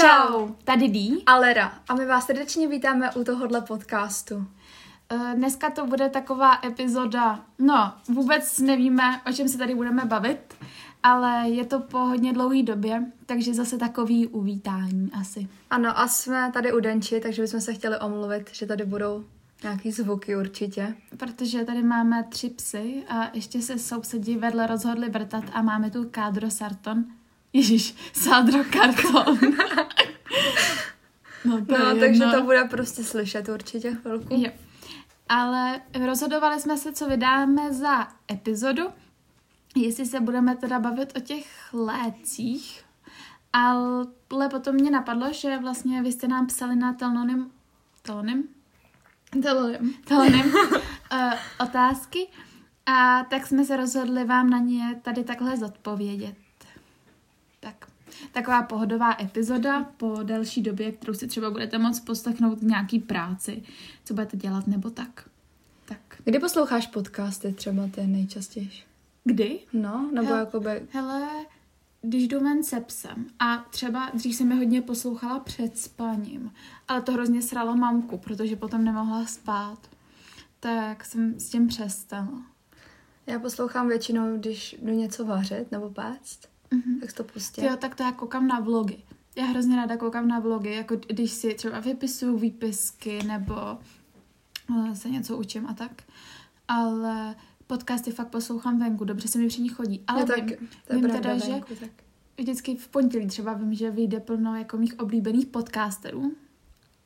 Čau, tady Dí. A Lera. A my vás srdečně vítáme u tohohle podcastu. Eh, Dneska to bude taková epizoda, no vůbec nevíme, o čem se tady budeme bavit, ale je to po hodně dlouhé době, takže zase takový uvítání asi. Ano, a jsme tady u Denči, takže bychom se chtěli omluvit, že tady budou nějaký zvuky určitě. Protože tady máme tři psy a ještě se sousedí vedle rozhodli vrtat a máme tu kádro sarton. Ježíš, sádro karton. no, no takže to bude prostě slyšet určitě chvilku. Jo. Ale rozhodovali jsme se, co vydáme za epizodu, jestli se budeme teda bavit o těch lécích, ale potom mě napadlo, že vlastně vy jste nám psali na telonym, telonym? Telonym. Telonym uh, otázky a tak jsme se rozhodli vám na ně tady takhle zodpovědět. Tak, taková pohodová epizoda po delší době, kterou si třeba budete moct poslechnout v nějaký práci, co budete dělat nebo tak. tak. Kdy posloucháš podcasty třeba ty nejčastěji? Kdy? No, nebo Hele, jakoby... Hele, když jdu ven se psem a třeba dřív jsem mi hodně poslouchala před spaním, ale to hrozně sralo mamku, protože potom nemohla spát, tak jsem s tím přestala. Já poslouchám většinou, když jdu něco vařit nebo péct, mm-hmm. tak to pustím. Jo, tak to já koukám na vlogy. Já hrozně ráda koukám na vlogy, jako když si třeba vypisuju výpisky nebo eh, se něco učím a tak. Ale podcasty fakt poslouchám venku, dobře se mi při ní chodí. Ale no, tak, vím, to vím teda, venku, že tak. vždycky v pondělí třeba vím, že vyjde plno jako mých oblíbených podcasterů.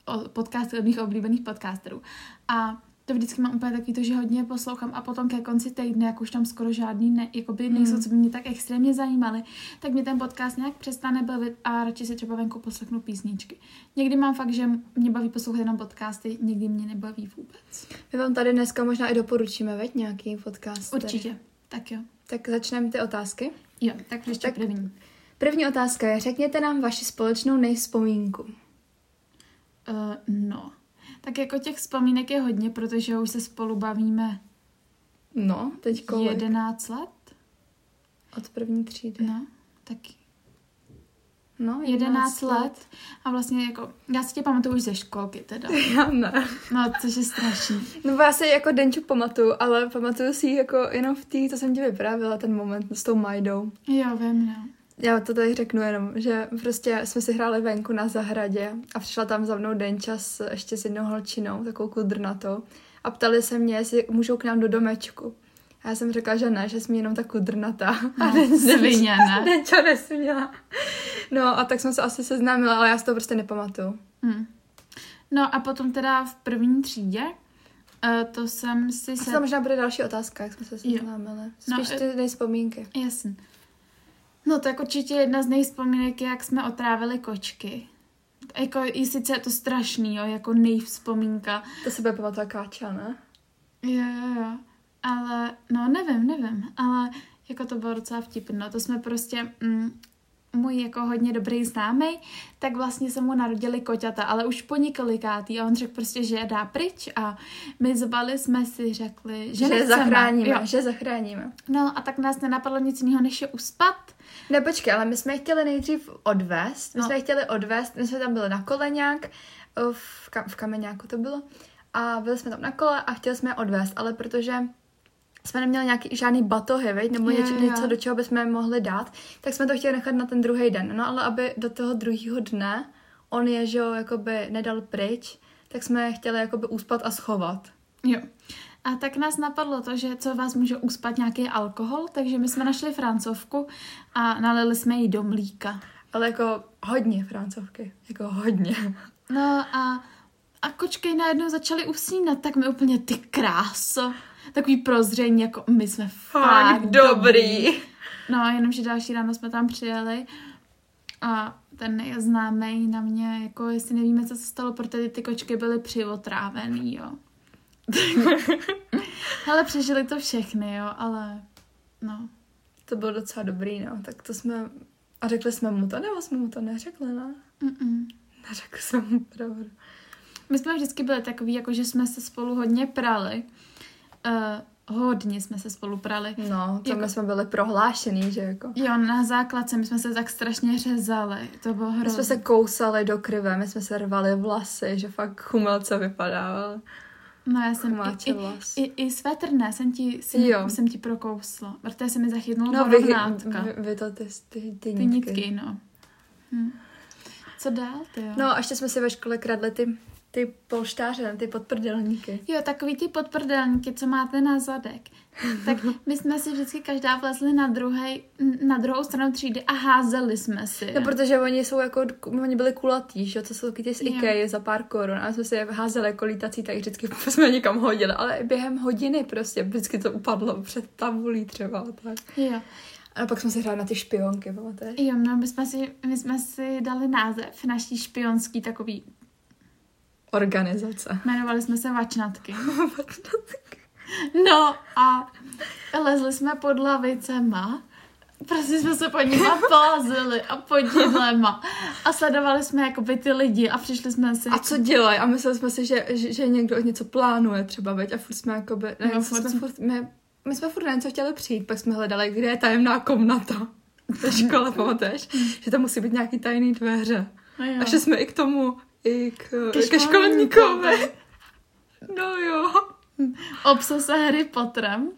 O, podcast mých oblíbených podcasterů. A to vždycky mám úplně takový to, že hodně poslouchám a potom ke konci týdne, jak už tam skoro žádný ne, jakoby nejsou, Hmm. co by mě tak extrémně zajímaly, tak mě ten podcast nějak přestane bavit a radši si třeba venku poslechnu písničky. Někdy mám fakt, že mě baví poslouchat jenom podcasty, někdy mě nebaví vůbec. My vám tady dneska možná i doporučíme, veď, nějaký podcast. Určitě. Tak jo. Tak začneme ty otázky. Jo, tak ještě Tak- první. První otázka je, řekněte nám vaši společnou nejvzpomínku. Uh, no. Tak jako těch vzpomínek je hodně, protože už se spolu bavíme No, teď kolik? 11 let. Od první třídy. No, taky. No, 11 let. A vlastně jako, já si tě pamatuju už ze školky teda. Já ne. No, což je strašný. No já si jako Denču pamatuju, ale pamatuju si ji jako jenom v té, co jsem ti vyprávěla, ten moment s tou Majdou. Jo, vím, no. Já to tady řeknu jenom, že prostě jsme si hráli venku na zahradě a přišla tam za mnou Denča s, ještě s jednou holčinou, takovou kudrnatou a ptali se mě, jestli můžou k nám do domečku. A já jsem řekla, že ne, že jsme jenom ta kudrnatá. A No, Den- svině, ne? Denča nesměla. No a tak jsme se asi seznámila, ale já si to prostě nepamatuju. Hm. No a potom teda v první třídě, uh, to jsem si se... tam možná bude další otázka, jak jsme se seznámili. No, Spíš ty nejspomínky. Jasně. No tak určitě jedna z nejvzpomínek je, jak jsme otrávili kočky. Jako, i sice je to strašný, jo, jako nejvzpomínka. To se bude pamatovat Káča, ne? Jo, jo, jo. Ale, no nevím, nevím, ale jako to bylo docela vtipné. No, to jsme prostě, mm, můj jako hodně dobrý známý, tak vlastně se mu narodili koťata, ale už po několikátý a on řekl prostě, že je dá pryč a my zbali jsme si řekli, že, Že, zachráníme, Jo. že zachráníme. No a tak nás nenapadlo nic jiného, než je uspat. Ne, počkej, ale my jsme je chtěli nejdřív odvést. My No. jsme je chtěli odvést, my jsme tam byli na koleňák, v, kam, v Kameňáku to bylo, a byli jsme tam na kole a chtěli jsme je odvést, ale protože jsme neměli nějaký žádný batohy, veď, nebo Jo, něco, něco, do čeho bychom je mohli dát, tak jsme to chtěli nechat na ten druhý den. No ale aby do toho druhého dne on je, že jo, jakoby nedal pryč, tak jsme je chtěli jakoby uspat a schovat. Jo. A tak nás napadlo to, že co vás může uspat nějaký alkohol, takže my jsme našli francovku a nalili jsme jí do mlíka. Ale jako hodně francovky, jako hodně. No a, a kočky najednou začaly usínat, tak my úplně ty kráso. Takový prozření, jako my jsme fakt dobrý. No, jenomže další ráno jsme tam přijeli a ten neznámý na mě, jako jestli nevíme, co se stalo, protože ty kočky byly přivotrávený, jo. Ale přežili to všechny, jo, ale no. To bylo docela dobrý, no. Tak to jsme... A řekli jsme mu to, nebo jsme mu to neřekli, ne? Mm-mm. Neřekli jsme mu pravdu. My jsme vždycky byli takový, jako že jsme se spolu hodně prali. Uh, hodně jsme se spolu prali. No, to jako... my jsme byli prohlášený, že jako. Jo, na základce my jsme se tak strašně řezali, to bylo hrozné. My jsme se kousali do krve, my jsme se rvali vlasy, že fakt chumelce vypadával. No já jsem i, i, i, i svetr ne, jsem ti, jsem, jo. jsem ti prokousla, protože se mi zachytnula no, vy, vy, vy, to ty, ty, ty, ty nitky. nitky no. Hm. Co dál, ty jo? No a ještě jsme si ve škole kradli ty ty polštáře, ty podprdelníky. Jo, takový ty podprdelníky, co máte na zadek. Tak my jsme si vždycky každá vlezli na, druhej, na druhou stranu třídy a házeli jsme si. No, protože oni jsou jako, oni byli kulatí, že to jsou ty z Ikea za pár korun a jsme si je házeli jako lítací, tak vždycky jsme někam hodili, ale během hodiny prostě vždycky to upadlo před tabulí třeba. Tak. Jo. A pak jsme se hráli na ty špionky, pamatuješ? Jo, no my jsme, si, my jsme si dali název naší špionský takový organizace. Jmenovali jsme se Vačnatky. no a lezli jsme pod lavicema Prostě jsme se pod nima plázili a pod jídlema a sledovali jsme jakoby ty lidi a přišli jsme si... A co dělají? A mysleli jsme si, že, že, že někdo něco plánuje třeba, veď? A furt jsme jakoby... Ne, no, furt jsme, furt, my, my jsme furt na něco chtěli přijít, pak jsme hledali, kde je tajemná komnata ve škole, pamatuješ? že tam musí být nějaký tajný dveře. No a že jsme i k tomu i k, ke, ke školníkovi. No jo. Obsa se Harry Potterem.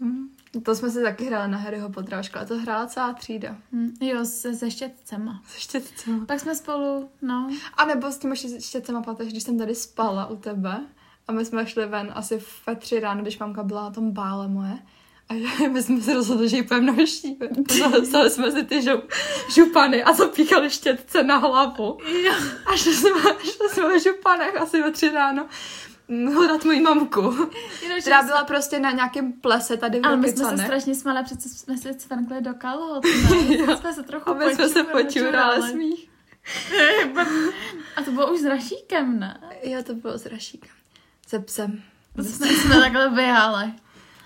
Hmm. To jsme si taky hráli na Harryho Pottera škole, to hrála celá třída. Hmm. Jo, se, se štětcema. Se štětcema. Pak jsme spolu, no. A nebo s těma štětcema, pamatuješ, když jsem tady spala u tebe a my jsme šli ven asi ve tři ráno, když mamka byla na tom bále moje a my jsme se rozhodli, že ji půjdeme navštívit. Vzali jsme si ty žup, župany a zapíchali štětce na hlavu. Jo. A šli jsme, šli jsme ve županech asi ve tři ráno hledat moji mamku, která byla prostě na nějakém plese tady v Ale my jsme se strašně smáli, přece jsme se cvrkli do kalhot, jsme se trochu A my jsme se počurali smích. A to bylo už s Rašíkem, ne? Jo, to bylo s Rašíkem. Se psem. Jsme, jsme takhle běhali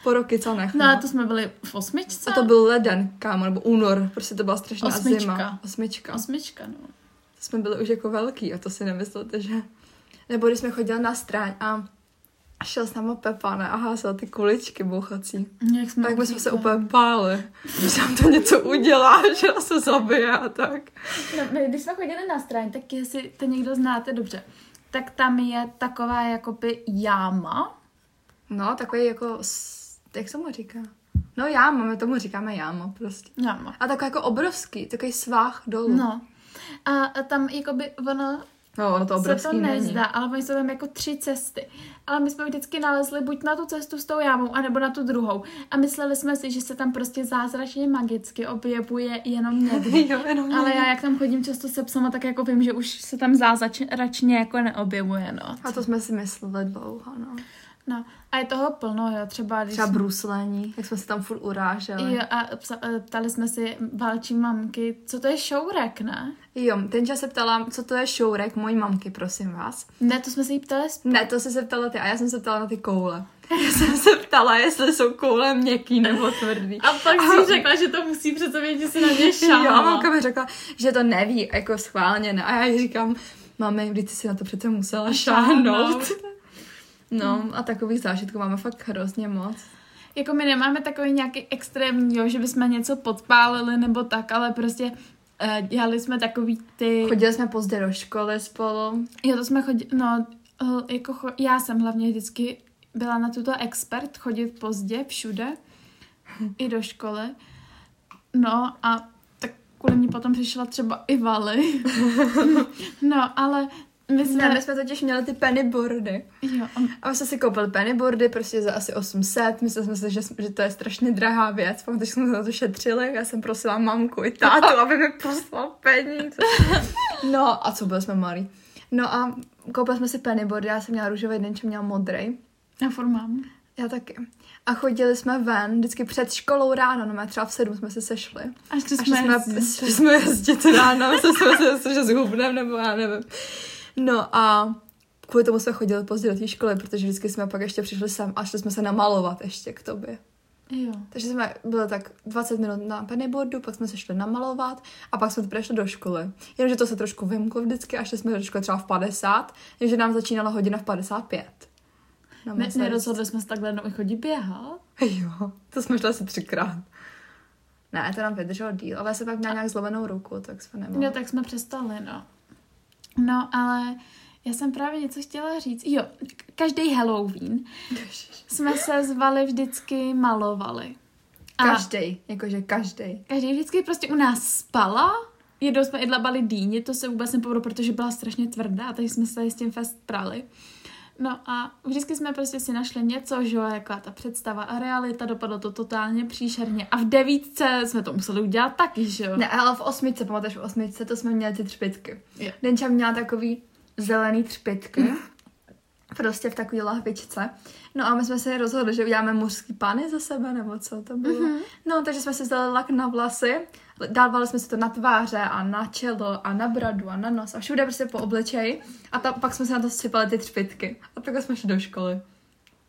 po roky, co nech. No, a to jsme byli v osmičce. A to byl leden, kámo, nebo únor, prostě to byla strašná Osmička. zima. Osmička. Osmička, no. To jsme byli už jako velký a to si nemyslíte, že... Nebo když jsme chodili na stráň a šel s náma Pepa, ne, a házel ty kuličky bouchací. Jak jsme tak my jsme se úplně báli, že nám to něco udělá, že nás to zabije a tak. No, my, když jsme chodili na stráň, tak jestli to někdo znáte dobře, tak tam je taková jakoby jáma. No, takový jako jak se mu říká? No jáma, my tomu říkáme jáma prostě. Jáma. A takový jako obrovský, takový svách dolů. No. A, tam jakoby ono No, ono to obrovský se to nezdá, není. ale oni jsou tam jako tři cesty. Ale my jsme vždycky nalezli buď na tu cestu s tou jámou, anebo na tu druhou. A mysleli jsme si, že se tam prostě zázračně magicky objevuje jenom někdy. jo, jenom ale já, jak tam chodím často se psama, tak jako vím, že už se tam zázračně jako neobjevuje, no. A to jsme si mysleli dlouho, no. No a je toho plno, jo, třeba když... Třeba bruslení, jak jsme se tam furt uráželi. Jo, a e, ptali jsme si válčí mamky, co to je šourek, ne? Jo, ten čas se ptala, co to je šourek mojí mamky, prosím vás. Ne, to jsme se jí ptali spolu. Ne, to jsi se ptala ty a já jsem se ptala na ty koule. Já jsem se ptala, jestli jsou koule měkký nebo tvrdý. A pak a... si řekla, že to musí přece vědět, že si na ně šála. Jo, mamka mi řekla, že to neví, jako schválně ne. A já jí říkám, mami, vždyť si na to přece musela šáhnout. No a takových zážitků máme fakt hrozně moc. Jako my nemáme takový nějaký extrémní, jo, že bychom něco podpálili nebo tak, ale prostě uh, dělali jsme takový ty... Chodili jsme pozdě do školy spolu. Jo, to jsme chodili, no, uh, jako cho... já jsem hlavně vždycky byla na tuto expert chodit pozdě všude, i do školy. No a tak kvůli mě potom přišla třeba i Vali. no, ale my jsme, ne, my jsme totiž měli ty pennyboardy. Jo. A my jsme si koupili pennyboardy prostě za asi 800. Mysleli jsme si, že, že to je strašně drahá věc. Protože jsme na to šetřili. Já jsem prosila mamku i tátu, aby mi poslal peníze. No a co, byli jsme malí. No a koupili jsme si pennyboardy. Já jsem měla růžový, jeden měla modrý. Já furt mám. Já taky. A chodili jsme ven, vždycky před školou ráno, no třeba v sedm jsme se sešli. Až to jsme, jsme, jezdit. jsme jezdit ráno, jsme se, že zhubneme, nebo já nevím. No a kvůli tomu jsme chodili pozdě do té školy, protože vždycky jsme pak ještě přišli sem a šli jsme se namalovat ještě k tobě. Jo. Takže jsme byli tak 20 minut na pennyboardu, pak jsme se šli namalovat a pak jsme přišli do školy. Jenomže to se trošku vymklo vždycky a šli jsme do školy třeba v 50, takže nám začínala hodina v 55. Na Ne, nerozhodli jsme se takhle jednou i chodit běhat. Jo, to jsme šli asi třikrát. Ne, to nám vydrželo díl, ale já jsem pak měla nějak zlomenou ruku, tak jsme nemohli. Jo, tak jsme přestali, no. No, ale já jsem právě něco chtěla říct. Jo, každý Halloween jsme se zvali vždycky malovali. Každý, jakože každý. každý vždycky prostě u nás spala. Jednou jsme i dlabali dýni, to se vůbec nepovedlo, protože byla strašně tvrdá, takže jsme se s tím fest prali. No a vždycky jsme prostě si našli něco, že jo, jaká ta představa a realita, dopadlo to totálně příšerně. A v devítce jsme to museli udělat taky, že jo. Ne, ale v osmičce, pamatuješ, v osmičce to jsme měli ty třpitky. Jo. Denča měla takový zelený třpitky, prostě v takové lahvičce. No a my jsme se rozhodli, že uděláme mužský pány za sebe, nebo co to bylo. Mm-hmm. No, takže jsme si vzali lak na vlasy, dávali jsme si to na tváře a na čelo a na bradu a na nos a všude prostě po obličeji. A ta, pak jsme si na to sypali ty třpitky. A takhle jsme šli do školy.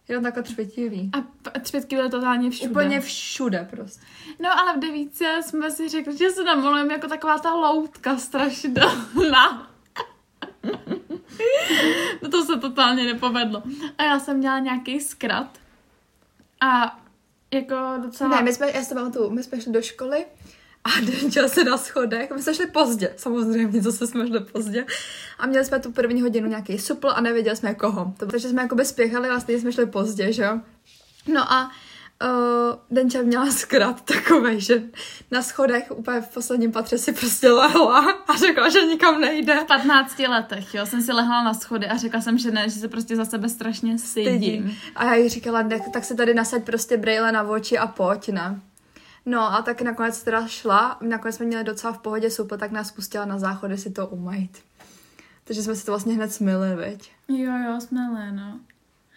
Jenom takhle třpitivý. A třpětky byly totálně všude. Úplně všude prostě. No ale v devítce jsme si řekli, že se namalujeme jako taková ta loutka strašidelná. no to se totálně nepovedlo. A já jsem měla nějaký zkrat. A jako docela... Ne, my jsme, já to pamatuju, my jsme šli do školy a Denča se na schodech, my jsme šli pozdě, samozřejmě, zase jsme šli pozdě. A měli jsme tu první hodinu nějaký supl a nevěděli jsme koho. Takže jsme jakoby spěchali, vlastně jsme šli pozdě, že jo. No a uh, Denča měla zkrat takovej, že na schodech úplně v posledním patře si prostě lehla a řekla, že nikam nejde. v 15 letech, jo, jsem si lehla na schody a řekla jsem, že ne, že se prostě za sebe strašně stydím. Stydím. A já jí říkala, ne, tak se tady nasaď prostě brejle na oči a pojď, ne. No a tak nakonec teda šla, nakonec jsme měli docela v pohodě supl, tak nás pustila na záchody si to umýt. Takže jsme si to vlastně hned smyli, veď. Jo, jo, jsme no.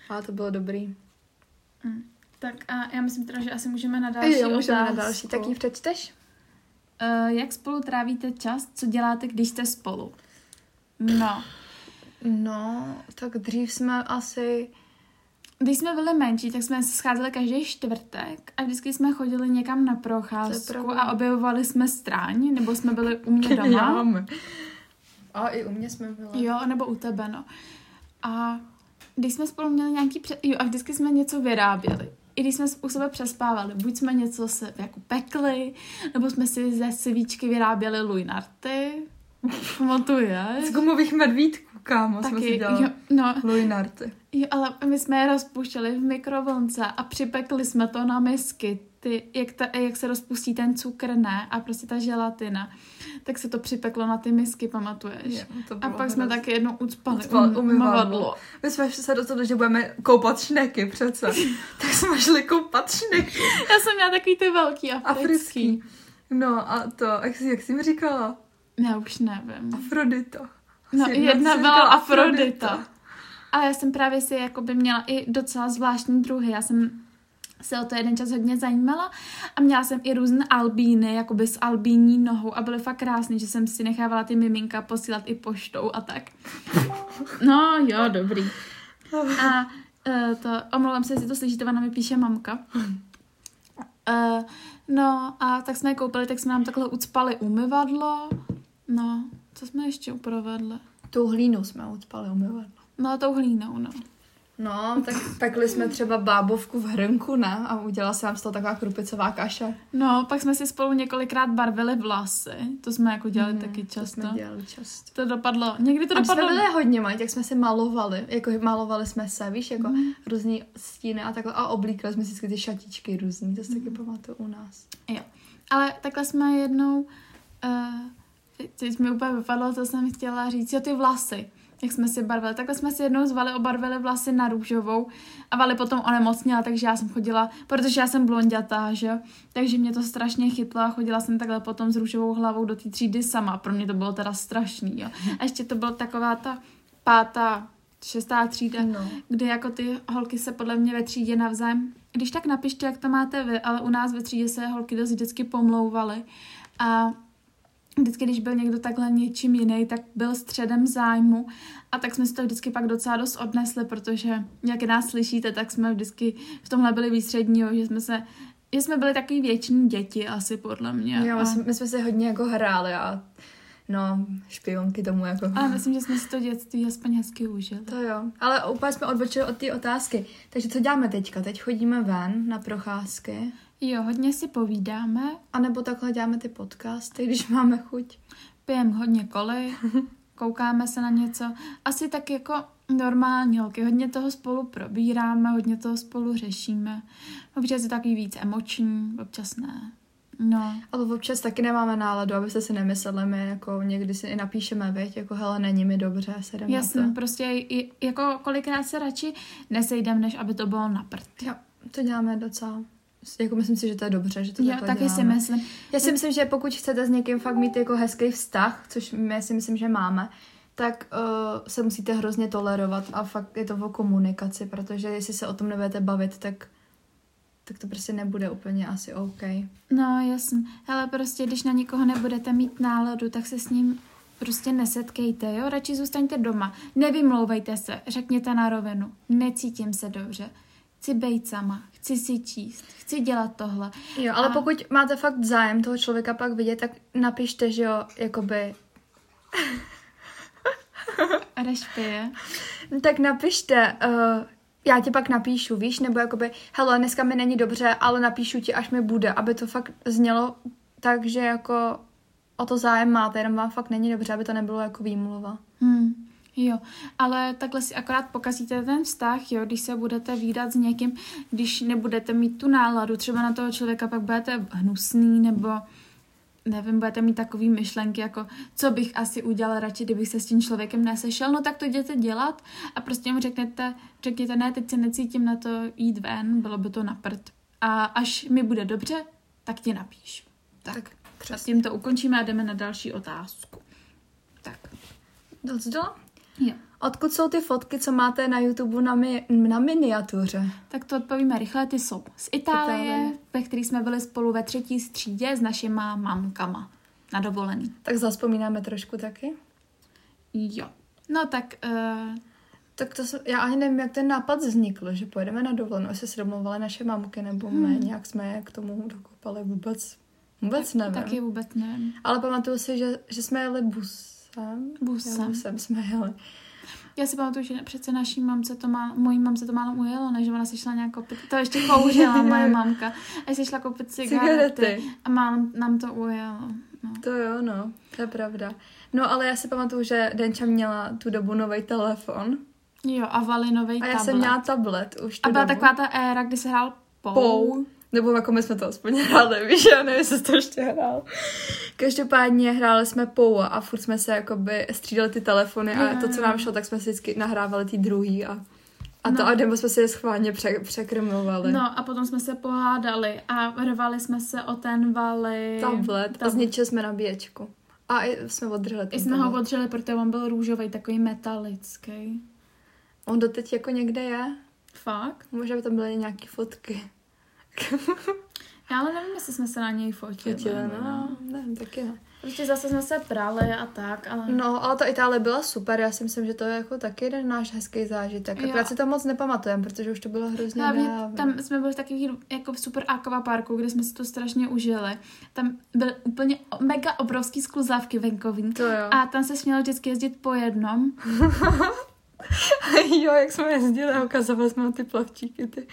Ale to bylo dobrý. Tak a já myslím teda, že asi můžeme na další jo, můžeme na otázku. další. Tak ji přečteš? Uh, jak spolu trávíte čas? Co děláte, když jste spolu? No, No, tak dřív jsme asi... když jsme byli menší, tak jsme se scházeli každý čtvrtek a vždycky jsme chodili někam na procházku a objevovali jsme stráň, nebo jsme byli u mě doma. A i u mě jsme byli. Jo, nebo u tebe, no. A když jsme spolu měli nějaký... Pře- jo, a vždycky jsme něco vyráběli. I když jsme u sebe přespávali, buď jsme něco se jako pekli, nebo jsme si ze svíčky vyráběli lujnarty. Pamatuješ? Z gumových medvídků, kámo, jsme si Taky, dělali. jo, no, Luinarty. jo, ale my jsme je rozpuštěli v mikrovlnce a připekli jsme to na misky. Ty, jak, ta, jak se rozpustí ten cukr, ne? A prostě ta želatina. Tak se to připeklo na ty misky, pamatuješ? Jo, to a pak jsme taky jednou ucpali, Ucpali um, umyvadlo. My jsme se rozhodli, že budeme koupat šneky přece. tak jsme šli koupat šneky. Já jsem měla takový ty velký africký. Africký. No a to, jak jsi, jak jsi mi říkala? Já už nevím. Afrodita. No, jedna jsi byla říkala Afrodita. Ale já jsem právě si jakoby měla i docela zvláštní druhy. Já jsem se o to jeden čas hodně zajímala a měla jsem i různé albíny, jakoby s albíní nohou a byly fakt krásný, že jsem si nechávala ty miminka posílat i poštou a tak. No jo, dobrý. A uh, to, omlouvám se, jestli to slyšíte, ona mi píše mamka. Uh, no a tak jsme je koupili, tak jsme nám takhle ucpali umyvadlo. No, co jsme ještě uprovedli? Tou hlínou jsme ucpali umyvadlo. No, tou hlínou, no. No, tak pekli jsme třeba bábovku v hrnku, ne? A udělala se nám z toho taková krupicová kaše. No, pak jsme si spolu několikrát barvili vlasy. To jsme jako dělali Mhm, taky To často. jsme dělali často. To dopadlo, někdy to A když jsme dopadlo... byli hodně malí, tak jsme si malovali, jako malovali jsme se, víš, jako Mhm. různý stíny a takhle. A oblíkali jsme si ty šatičky různý, to si taky pamatuju u nás. Jo. Ale takhle jsme jednou... Uh, teď mi úplně vypadlo, co jsem chtěla říct. Jo, ty vlasy. Jak jsme si barvili. Takhle jsme si jednou zvali, obarvili vlasy na růžovou a Vali potom onemocněla, takže já jsem chodila, protože já jsem blondětá, že jo? Takže mě to strašně chytlo a chodila jsem takhle potom s růžovou hlavou do té třídy sama. Pro mě to bylo teda strašný, jo? A ještě to byla taková ta pátá, šestá třída, No. kdy jako ty holky se podle mě ve třídě navzájem, když tak napište, jak to máte vy, ale u nás ve třídě se holky dost vždycky pomlouvaly a vždycky, když byl někdo takhle něčím jiný, tak byl středem zájmu a tak jsme si to vždycky pak docela dost odnesli, protože jak nás slyšíte, tak jsme vždycky v tomhle byli výstřední, že jsme se že jsme byli takový věční děti asi podle mě. Jo, a... my jsme, si hodně jako hráli a No, špionky tomu jako. Ale myslím, že jsme si to dětství aspoň hezky užili. To jo, ale úplně jsme odbočili od té otázky. Takže co děláme teďka? Teď chodíme ven na procházky. Jo, hodně si povídáme. A nebo takhle děláme ty podcasty, když máme chuť. Pijeme hodně koly, koukáme se na něco. Asi tak jako normální holky. Hodně toho spolu probíráme, hodně toho spolu řešíme. Občas je takový víc emoční, občas ne. No. Ale občas taky nemáme náladu, abyste si nemysleli, my jako někdy si i napíšeme, věď, jako hele, není mi dobře, se jdem Jasně, na to. prostě jako kolikrát se radši nesejdem, než aby to bylo na prd. Jo, to děláme docela. Jako myslím si, že to je dobře, že to Jo, taky si děláme. myslím. Já si myslím, že pokud chcete s někým fakt mít jako hezký vztah, což my si myslím, že máme, tak uh, se musíte hrozně tolerovat a fakt je to o komunikaci, protože jestli se o tom nebudete bavit, tak, tak to prostě nebude úplně asi OK. No, jasně. Ale prostě, když na někoho nebudete mít náladu, tak se s ním prostě nesetkejte, jo? Radši zůstaňte doma. Nevymlouvejte se, řekněte na rovinu. Necítím se dobře. Chci bejt sama, chci si číst, chci dělat tohle. Jo, ale A- pokud máte fakt zájem toho člověka pak vidět, tak napište, že jo, jakoby, Rešpije. tak napište, uh, já ti pak napíšu, víš, nebo jakoby, hele, dneska mi není dobře, ale napíšu ti, až mi bude, aby to fakt znělo tak, že jako o to zájem máte, jenom vám fakt není dobře, aby to nebylo jako výmluva. Hmm, jo, ale takhle si akorát pokazíte ten vztah, jo, když se budete výdat s někým, když nebudete mít tu náladu, třeba na toho člověka pak budete hnusný, nebo nevím, budete mít takový myšlenky, jako co bych asi udělala radši, kdybych se s tím člověkem nesešel, no tak to jděte dělat a prostě mu řeknete, řekněte, ne, teď se necítím na to jít ven, bylo by to na prd. A až mi bude dobře, tak ti napíšu. Tak, Tak, tak a přesně. tím to ukončíme a jdeme na další otázku. Tak, Docela? jo. Odkud jsou ty fotky, co máte na YouTube na, mi, na miniatuře? Tak to odpovíme rychle, ty jsou z Itálie, Itálie. ve které jsme byli spolu ve třetí střídě s našima mamkama na dovolený. Tak zaspomínáme trošku taky. Jo. No tak, uh, Tak to jsem, já ani nevím, jak ten nápad vznikl, že pojedeme na dovolenou, jestli se domluvaly naše mamky nebo hmm. my, nějak jsme je k tomu dokopali vůbec. Vůbec nevím. taky vůbec nevím. Ale pamatuju si, že, že jsme jeli busem. Busem. Jo, busem jsme jeli. Já si pamatuju, že přece naší mamce to má, mojí mamce to málo ujelo, než ona si šla nějak koupit, to ještě kouřila moje mamka, a si šla koupit cigarety, Cigarety. a mám, nám to ujelo. No. To jo, no, to je pravda. No, ale já si pamatuju, že Denča měla tu dobu nový telefon Jo, a valinový a tablet. já jsem měla tablet už tu a byla dobu. taková ta éra, kdy se hrál pou. Pou. Nebo jako my jsme to aspoň hráli, víš, já nevím, jestli to ještě hrál. Každopádně hráli jsme pou a furt jsme se jakoby střídali ty telefony a to, co nám šlo, tak jsme si vždycky nahrávali ty druhý a, a to No. a nebo jsme si je schválně pře, překrmovali. No a potom jsme se pohádali a rvali jsme se o ten vali. Tablet a zničili jsme nabíječku. A i jsme održeli ten I jsme ho tablet. odřeli, protože on byl růžový, takový metalický. On doteď jako někde je. Fakt? Možná by tam byly nějaké fotky. Já ale nevím, jestli jsme se na něj fotili. Chytili, no, nevím, taky ne. Prostě zase jsme se prali a tak, ale... No, ale ta Itálie byla super, já si myslím, že to je jako taky jeden náš hezký zážitek. Jo. Akorát si to moc nepamatujeme, protože už to bylo hrozně Hlavně dávno. tam jsme byli v takových jako v super akvaparku, kde jsme si to strašně užili. Tam byly úplně mega obrovský skluzávky venkovní. To jo. A tam se smělo vždycky jezdit po jednom. jo, jak jsme jezdili a ukazovali jsme ty plavčíky, ty.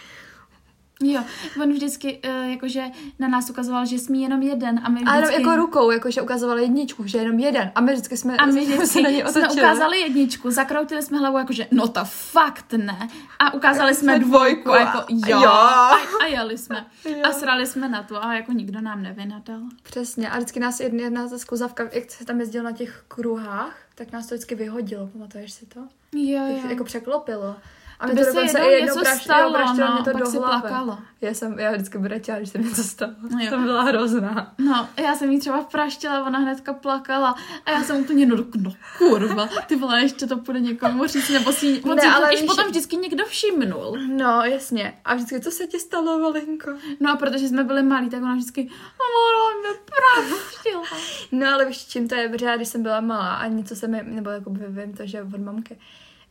Jo, on vždycky uh, jakože na nás ukazoval, že smí jenom jeden a my A jenom vždycky... jako rukou, jakože ukazovali jedničku, že jenom jeden. A my vždycky jsme, A my jsme vždycky se na jsme otočili. ukázali jedničku, zakroutili jsme hlavu jakože, no to fakt ne. A ukázali jsme Jsme dvojku dvojku a jako a- jo. jo. A, a jeli jsme. Jo. A srali jsme na to a jako nikdo nám nevynadal. Přesně. A vždycky nás jedna, jedna ta skluzavka, jak se tam jezdilo na těch kruhách, tak nás to vždycky vyhodilo, pamatuješ si to? Jo, jo. jako překlopilo. A mi to se dokonce jednou i jednou něco praš, stalo, praštilo no, mě to pak do si hlavy. plakalo. Já jsem, já vždycky brečela, když se mi to stalo. No jo. to byla hrozná. No, já jsem jí třeba praštila, ona hnedka plakala a já jsem úplně, no, no kurva, ty vole, ještě to půjde někomu říct, nebo si, on Ne, si ale víš- potom vždycky někdo všimnul. No, jasně. A vždycky, co se ti stalo, Valinko? No a protože jsme byli malí, tak ona vždycky, ona mě praštila. No, ale víš, čím to je, protože já, když jsem byla malá a něco se mi, nebo jakoby vím to, že od mamky,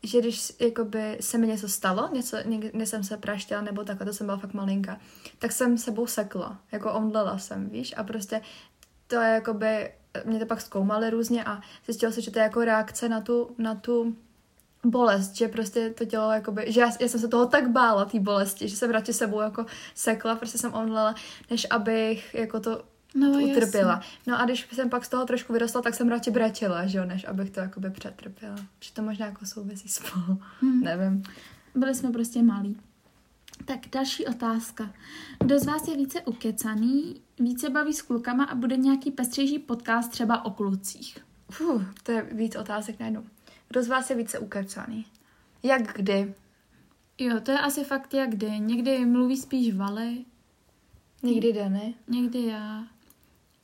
že když jakoby se mi něco stalo, něco, někde jsem se praštila, nebo takhle, to jsem byla fakt malinká, tak jsem sebou sekla, jako omdlela jsem, víš, a prostě to je jakoby mě to pak zkoumali různě a zjistilo se, že to je jako reakce na tu, na tu bolest, že prostě to tělo jakoby, že já, já jsem se toho tak bála, té bolesti, že jsem radši sebou jako sekla, prostě jsem omdlela, než abych jako to no, utrpěla. Jasný. No a když jsem pak z toho trošku vyrostla, tak jsem radši brečela, že jo, než abych to jakoby přetrpěla. Že to možná jako souvisí spolu, hmm. nevím. Byli jsme prostě malí. Tak další otázka. Kdo z vás je více ukecaný, více baví s klukama a bude nějaký pestřejší podcast třeba o klucích? Fuh, to je víc otázek najednou. Kdo z vás je více ukecaný? Jak kdy? Jo, to je asi fakt jak kdy. Někdy mluví spíš Vali. Někdy Dany. Někdy já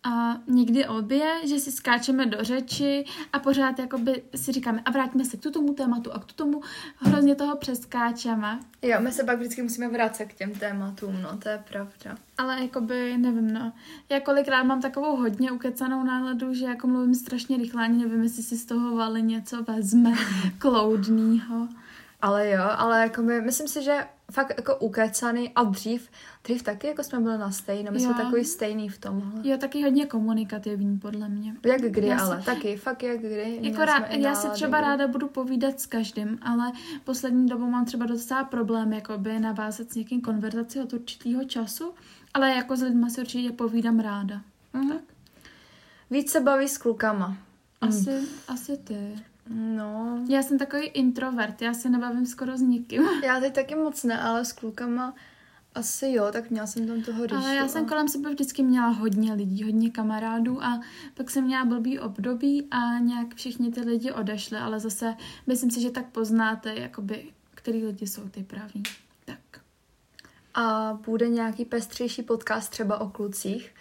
a někdy obě, že si skáčeme do řeči a pořád jakoby si říkáme a vrátíme se k tomu tématu a k tomu hrozně toho přeskáčeme. Jo, my se pak vždycky musíme vrátit k těm tématům, no, to je pravda. Ale jakoby, nevím, no, já kolikrát mám takovou hodně ukecanou náladu, že jako mluvím strašně rychle, ani nevím, jestli si z toho vali něco vezme kloudnýho. Ale jo, ale jako my, myslím si, že fakt jako ukecaný a dřív, dřív taky jako jsme byli na stejné, my jo. jsme takový stejný v tomhle. Jo, taky hodně komunikativní podle mě. Jak kdy, já ale si, taky, fakt jak kdy. Jako rád, já si třeba ráda budu povídat s každým, ale poslední dobou mám třeba docela problém jakoby navázat s někým konverzaci od určitého času, ale jako s lidmi si určitě povídám ráda. Mhm. Tak. Víc se baví s klukama. Asi, mm. asi ty. No. Já jsem takový introvert, já se nebavím skoro s nikým. Já teď taky moc ne, ale s klukama asi jo, tak měla jsem tam toho rýšu. Ale já jsem kolem sebe vždycky měla hodně lidí, hodně kamarádů a pak jsem měla blbý období a nějak všichni ty lidi odešli, ale zase myslím si, že tak poznáte, jakoby, který lidi jsou ty praví. Tak. A bude nějaký pestřejší podcast třeba o klucích?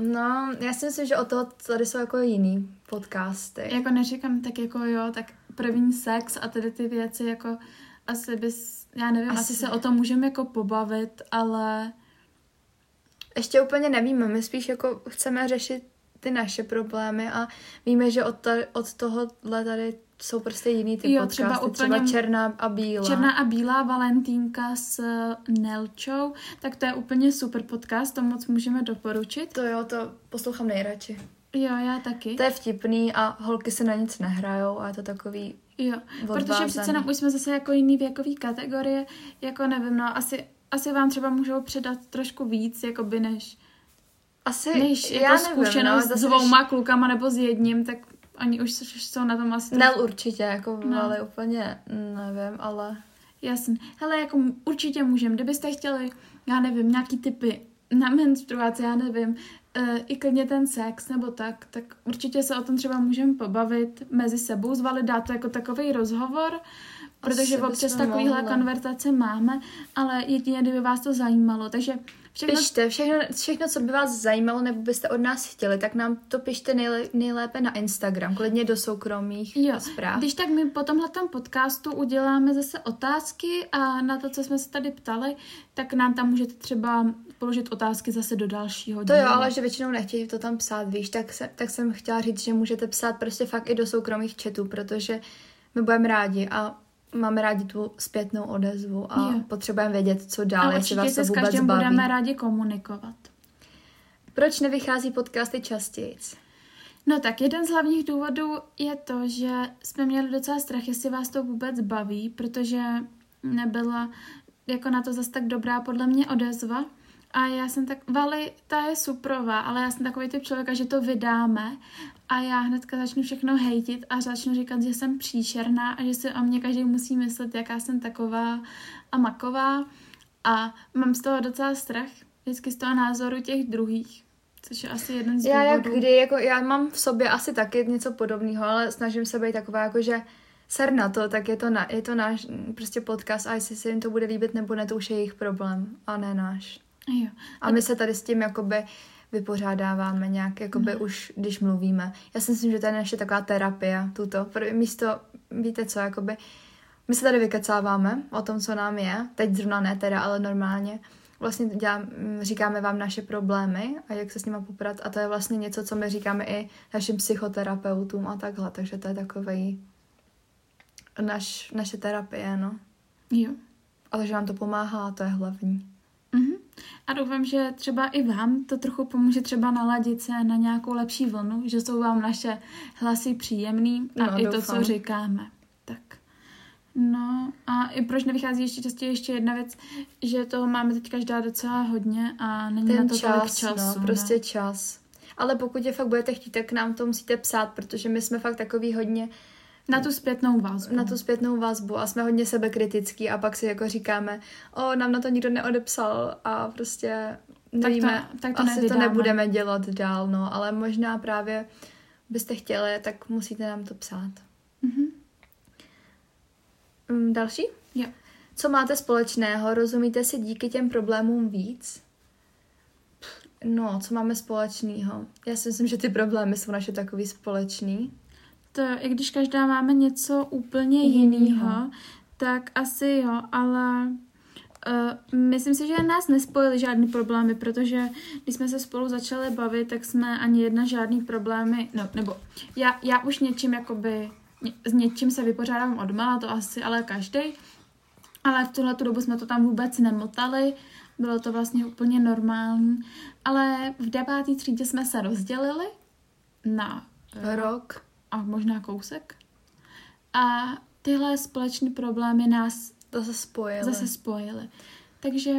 No, já si myslím, že o toho tady jsou jako jiný podcasty. Jako neříkám tak jako jo, tak první sex a tedy ty věci jako asi bys, já nevím, asi, asi se o tom můžeme jako pobavit, ale... Ještě úplně nevíme, my spíš jako chceme řešit ty naše problémy a víme, že od, tady, od tohohle tady jsou prostě jiný ty jo, podcasty, třeba, úplně třeba Černá a Bílá. Černá a Bílá Valentínka s Nelčou, tak to je úplně super podcast, to moc můžeme doporučit. To jo, to poslouchám nejradši. Jo, já taky. To je vtipný a holky se na nic nehrajou a je to takový Jo, odvázaný. protože přece nám už jsme zase jako jiný věkový kategorie, jako nevím, no asi, asi vám třeba můžou předat trošku víc, jakoby než asi, než já jako nevím, zkušenost no, s dvouma klukama nebo s jedním, tak oni už jsou na tom asi... Ne, určitě, jako no. ale úplně nevím, ale... Jasně. Hele, jako určitě můžem. Kdybyste chtěli, já nevím, nějaký typy na menstruaci, já nevím, uh, i klidně ten sex nebo tak, tak určitě se o tom třeba můžeme pobavit mezi sebou, zvali dát to jako takový rozhovor, protože občas takovýhle konverzace máme, ale jedině, kdyby vás to zajímalo. Takže Všechno... Pište, všechno, všechno, co by vás zajímalo nebo byste od nás chtěli, tak nám to pište nejlé, nejlépe na Instagram, klidně do soukromých jo. zpráv. Když tak my po tomhle podcastu uděláme zase otázky a na to, co jsme se tady ptali, tak nám tam můžete třeba položit otázky zase do dalšího dílu. To jo, ale že většinou nechtějí to tam psát, víš, tak, se, tak jsem chtěla říct, že můžete psát prostě fakt i do soukromých chatů, protože my budeme rádi a máme rádi tu zpětnou odezvu a jo. potřebujeme vědět, co dál, a jestli vás to vůbec s baví. budeme rádi komunikovat. Proč nevychází podcasty častěji? No tak jeden z hlavních důvodů je to, že jsme měli docela strach, jestli vás to vůbec baví, protože nebyla jako na to zase tak dobrá podle mě odezva. A já jsem tak, Vali, ta je suprová, ale já jsem takový typ člověka, že to vydáme a já hnedka začnu všechno hejtit a začnu říkat, že jsem příšerná a že si o mě každý musí myslet, jaká jsem taková a maková. A mám z toho docela strach, vždycky z toho názoru těch druhých. Což je asi jeden z já důvodů. Jak kdy, jako já mám v sobě asi taky něco podobného, ale snažím se být taková, jako že ser na to, tak je to, na, je to náš prostě podcast a jestli se jim to bude líbit nebo ne, to už je jejich problém a ne náš. Jo. A my se tady s tím jakoby vypořádáváme nějak, jakoby no. už, když mluvíme. Já si myslím, že to je naše taková terapie, tuto. Místo, víte co, jakoby, my se tady vykecáváme o tom, co nám je, teď zrovna ne teda, ale normálně. Vlastně dělám, říkáme vám naše problémy a jak se s nimi poprat a to je vlastně něco, co my říkáme i našim psychoterapeutům a takhle, takže to je takový naš, naše terapie, no. Jo. Ale že nám to pomáhá, to je hlavní. Mm-hmm. A doufám, že třeba i vám to trochu pomůže třeba naladit se na nějakou lepší vlnu, že jsou vám naše hlasy příjemný a no, i doufám. to, co říkáme. Tak. No a i proč nevychází ještě častěji ještě jedna věc, že toho máme teď každá docela hodně a není Ten na to čas, tolik času. No, prostě ne? čas. Ale pokud je fakt budete chtít, tak nám to musíte psát, protože my jsme fakt takový hodně na tu zpětnou vazbu. Na tu zpětnou vazbu a jsme hodně sebekritický a pak si jako říkáme, o, nám na to nikdo neodepsal a prostě nevíme, tak to, tak to asi nevydáme. to nebudeme dělat dál, no, ale možná právě byste chtěli, tak musíte nám to psát. Mm-hmm. Další? Jo. Co máte společného? Rozumíte si díky těm problémům víc? No, co máme společného? Já si myslím, že ty problémy jsou naše takový společný to, i když každá máme něco úplně jiného, tak asi jo, ale uh, myslím si, že nás nespojily žádný problémy, protože když jsme se spolu začali bavit, tak jsme ani jedna žádný problémy, no, nebo já, já už něčím jakoby, ně, s něčím se vypořádám odmala, to asi ale každý, ale v tuhle dobu jsme to tam vůbec nemotali, bylo to vlastně úplně normální, ale v devátý třídě jsme se rozdělili na rok a možná kousek. A tyhle společné problémy nás zase spojily. Zase spojily. Takže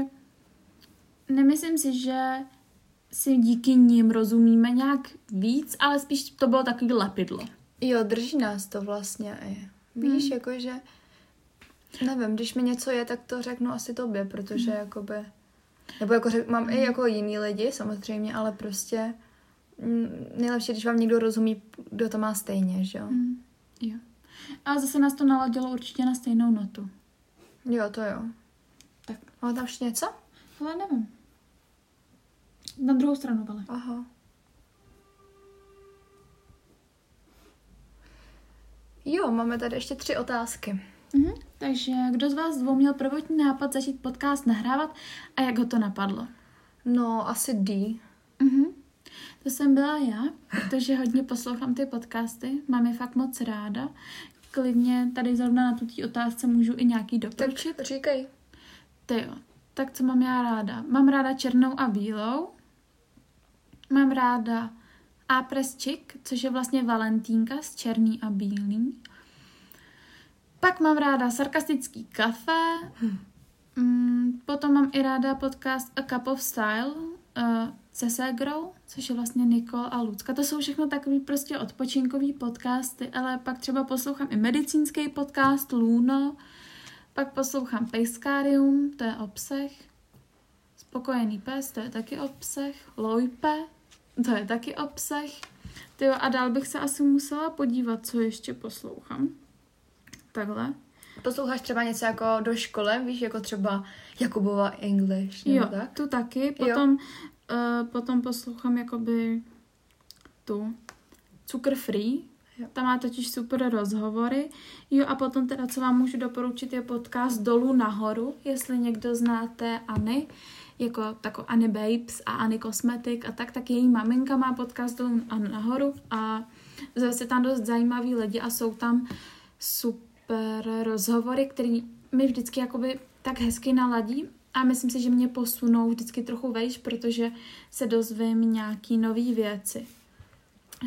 nemyslím si, že si díky nim rozumíme nějak víc, ale spíš to bylo takový lepidlo. Jo, drží nás to vlastně i. Víš, hmm. jakože nevím, když mi něco je, tak to řeknu asi tobě, protože hmm. jakoby nebo jako řek, mám hmm. i jako jiný lidi samozřejmě, ale prostě nejlepší, když vám někdo rozumí, kdo to má stejně, že jo? Mm, jo. A zase nás to naladilo určitě na stejnou notu. Jo, to jo. Tak. Máme tam ještě něco? Ale nevím. Na druhou stranu, ale. Aha. Jo, máme tady ještě tři otázky. Mhm, takže kdo z vás dvou měl prvotní nápad začít podcast nahrávat a jak ho to napadlo? No, asi D. Mhm. To jsem byla já, protože hodně poslouchám ty podcasty, mám je fakt moc ráda. Klidně tady zrovna na tuto otázce můžu i nějaký doporučit. Tak říkej. Ty jo, tak co mám já ráda? Mám ráda černou a bílou. Mám ráda Apres Chick, což je vlastně valentínka z černý a bílý. Pak mám ráda sarkastický kafe. Hm. Mm, potom mám i ráda podcast A Cup of Style, se Segrou, což je vlastně Nikol a Lucka. To jsou všechno takový prostě odpočinkový podcasty, ale pak třeba poslouchám i medicínský podcast Luno, pak poslouchám Pejskárium, to je obsah, Spokojený pes, to je taky obsah, Lojpe, to je taky obsah. Tyjo, a dál bych se asi musela podívat, co ještě poslouchám. Takhle. Posloucháš třeba něco jako do školy, víš, jako třeba Jakubova English, nebo jo, tak? tu taky. Potom jo. Uh, potom poslouchám jakoby tu Cukr Free, jo. tam má totiž super rozhovory. Jo a potom teda, co vám můžu doporučit, je podcast Dolů nahoru, jestli někdo znáteAny, jako tako Anny Babes a Anny Cosmetic a tak, tak její maminka má podcast Dolů nahoru a zase tam dost zajímaví lidi a jsou tam super rozhovory, který mi vždycky jakoby tak hezky naladí a myslím si, že mě posunou vždycky trochu vejš, protože se dozvím nějaký nové věci.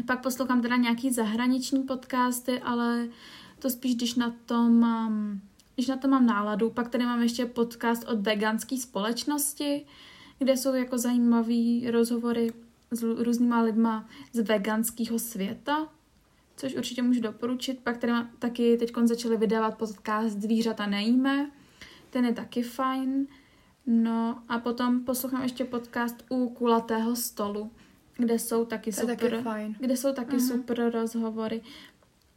Pak poslouchám teda nějaký zahraniční podcasty, ale to spíš, když na to mám, když na to mám náladu. Pak tady mám ještě podcast od veganské společnosti, kde jsou jako zajímavé rozhovory s různýma lidma z veganského světa, což určitě můžu doporučit. Pak tady mám, taky teď začali vydávat podcast Zvířata nejíme, ten je taky fajn. No a potom poslouchám ještě podcast u kulatého stolu, kde jsou taky to super, taky fajn. kde jsou taky uh-huh. super rozhovory.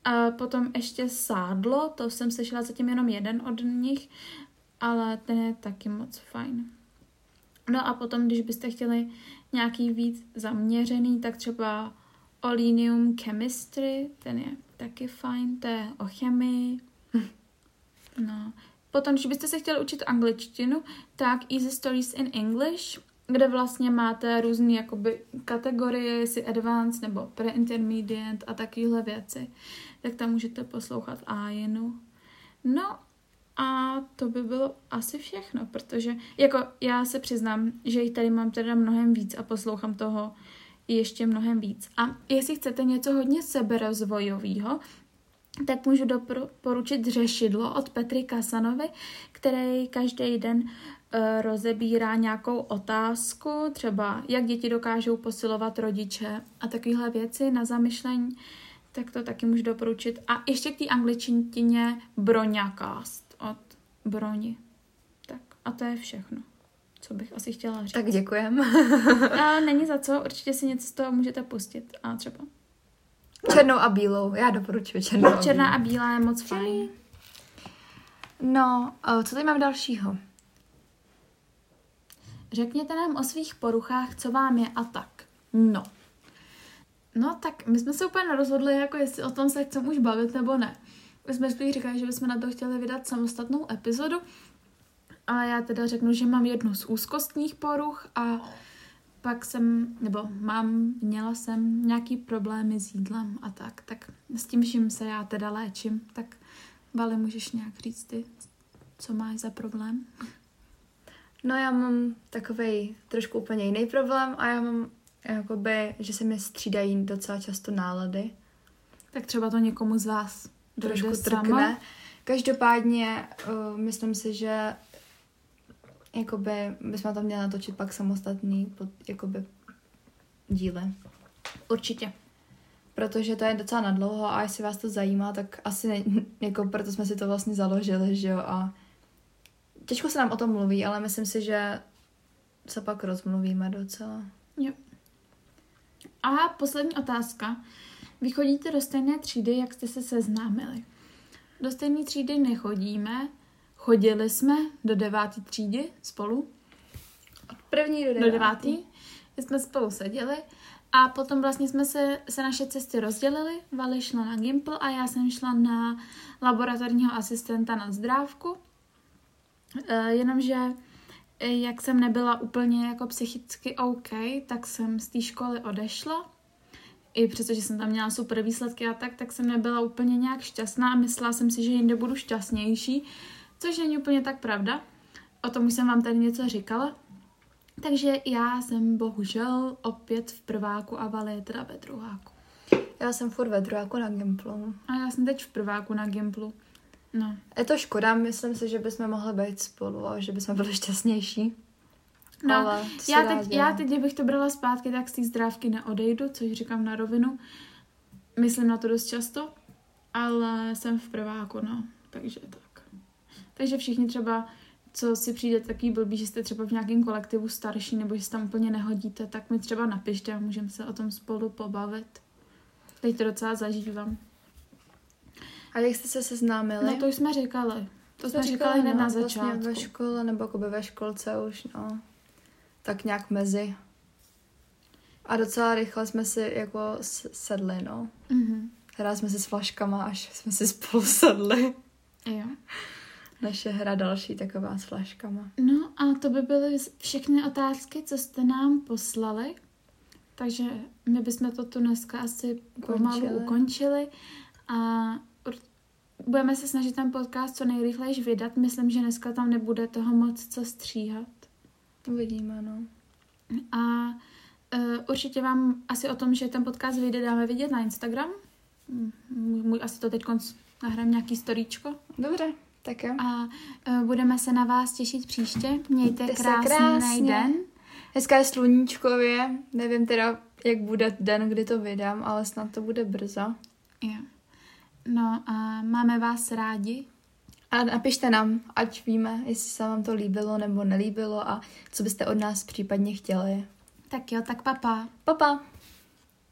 A potom ještě Sádlo, to jsem slyšela zatím jenom jeden od nich, ale ten je taky moc fajn. No a potom, když byste chtěli nějaký víc zaměřený, tak třeba Olinium Chemistry, ten je taky fajn, to je o chemii. No, Potom, když byste se chtěli učit angličtinu, tak Easy Stories in English, kde vlastně máte různé jakoby kategorie, jestli advanced nebo pre-intermediate a takovéhle věci, tak tam můžete poslouchat Ajinu. No A to by bylo asi všechno, protože jako já se přiznám, že jich tady mám teda mnohem víc a poslouchám toho ještě mnohem víc. A jestli chcete něco hodně seberozvojového, tak můžu doporučit řešidlo od Petry Kasanovy, který každý den uh, rozebírá nějakou otázku, třeba jak děti dokážou posilovat rodiče a takovéhle věci na zamyšlení, tak to taky můžu doporučit. A ještě k té angličtině Broňakast od Broni. Tak a to je všechno, co bych asi chtěla říct. Tak děkujem. a není za co, určitě si něco z toho můžete pustit. A třeba Černou a bílou, já doporučuji černou a Černá a bílá je moc fajn. No, co tady mám dalšího? Řekněte nám o svých poruchách, co vám je a tak. No. No tak my jsme se úplně nerozhodli, jako jestli o tom se chceme už bavit nebo ne. My jsme spíš říkali, že bychom na to chtěli vydat samostatnou epizodu, ale já teda řeknu, že mám jednu z úzkostních poruch a pak jsem, nebo mám, měla jsem nějaký problémy s jídlem a tak, tak s tím vším se já teda léčím, tak Vali, můžeš nějak říct ty, co máš za problém? No já mám takový trošku úplně jiný problém a já mám jakoby, že se mi střídají docela často nálady. Tak třeba to někomu z vás trošku trkne. Každopádně uh, myslím si, že jakoby bychom tam měli natočit pak samostatný pod, jakoby díly. Určitě. Protože to je docela nadlouho a jestli vás to zajímá, tak asi ne, jako proto jsme si to vlastně založili, že jo, a těžko se nám o tom mluví, ale myslím si, že se pak rozmluvíme docela. Jo. A poslední otázka. Vy chodíte do stejné třídy, jak jste se seznámili. Do stejné třídy nechodíme, Chodili jsme do deváté třídy spolu. Od první do devátý. Do devátý. Jsme spolu seděli a potom vlastně jsme se, se naše cesty rozdělili. Vali šla na Gimple a já jsem šla na laboratorního asistenta na zdrávku. E, jenomže e, jak jsem nebyla úplně jako psychicky OK, tak jsem z té školy odešla. I přestože jsem tam měla super výsledky a tak, tak jsem nebyla úplně nějak šťastná a myslela jsem si, že jinde budu šťastnější což není úplně tak pravda. O tom už jsem vám tady něco říkala. Takže já jsem bohužel opět v prváku a Vali je teda ve druháku. Já jsem furt ve druháku na Gimplu. A já jsem teď v prváku na Gimplu. No. Je to škoda, myslím si, že bychom mohli být spolu a že bychom byli šťastnější. No, Ale já, teď, já teď, kdybych to brala zpátky, tak z té zdrávky neodejdu, což říkám na rovinu. Myslím na to dost často, ale jsem v prváku, no. Takže tak. Takže všichni třeba, co si přijde takový blbý, že jste třeba v nějakém kolektivu starší nebo že se tam úplně nehodíte, tak mi třeba napište a můžeme se o tom spolu pobavit. Teď to docela zažívám. A jak jste se seznámili? No to už jsme říkali. To, jsme říkali hned no, na vlastně začátku. Vlastně ve škole nebo jako ve školce už, no. Tak nějak mezi. A docela rychle jsme si jako sedli, no. Mm-hmm. Hráli jsme si s flaškama, až jsme si spolu sedli. Jo naše hra další taková s flaškama. No a to by byly všechny otázky, co jste nám poslali. Takže my bychom to tu dneska asi ukončili. pomalu ukončili a budeme se snažit ten podcast co nejrychleji vydat. Myslím, že dneska tam nebude toho moc co stříhat. Uvidíme, no. A uh, určitě vám asi o tom, že ten podcast vyjde, dáme vidět na Instagram. Můj, můj asi to teď nahrám nějaký storíčko. Dobře. Tak jo. A uh, budeme se na vás těšit příště. Mějte Mějte krásný krásně. den. Dneska je sluníčkově. Nevím teda, jak bude den, kdy to vydám, ale snad to bude brzo. Jo. No a máme vás rádi. A napište nám, ať víme, jestli se vám to líbilo nebo nelíbilo a co byste od nás případně chtěli. Tak jo, tak papa. Papa.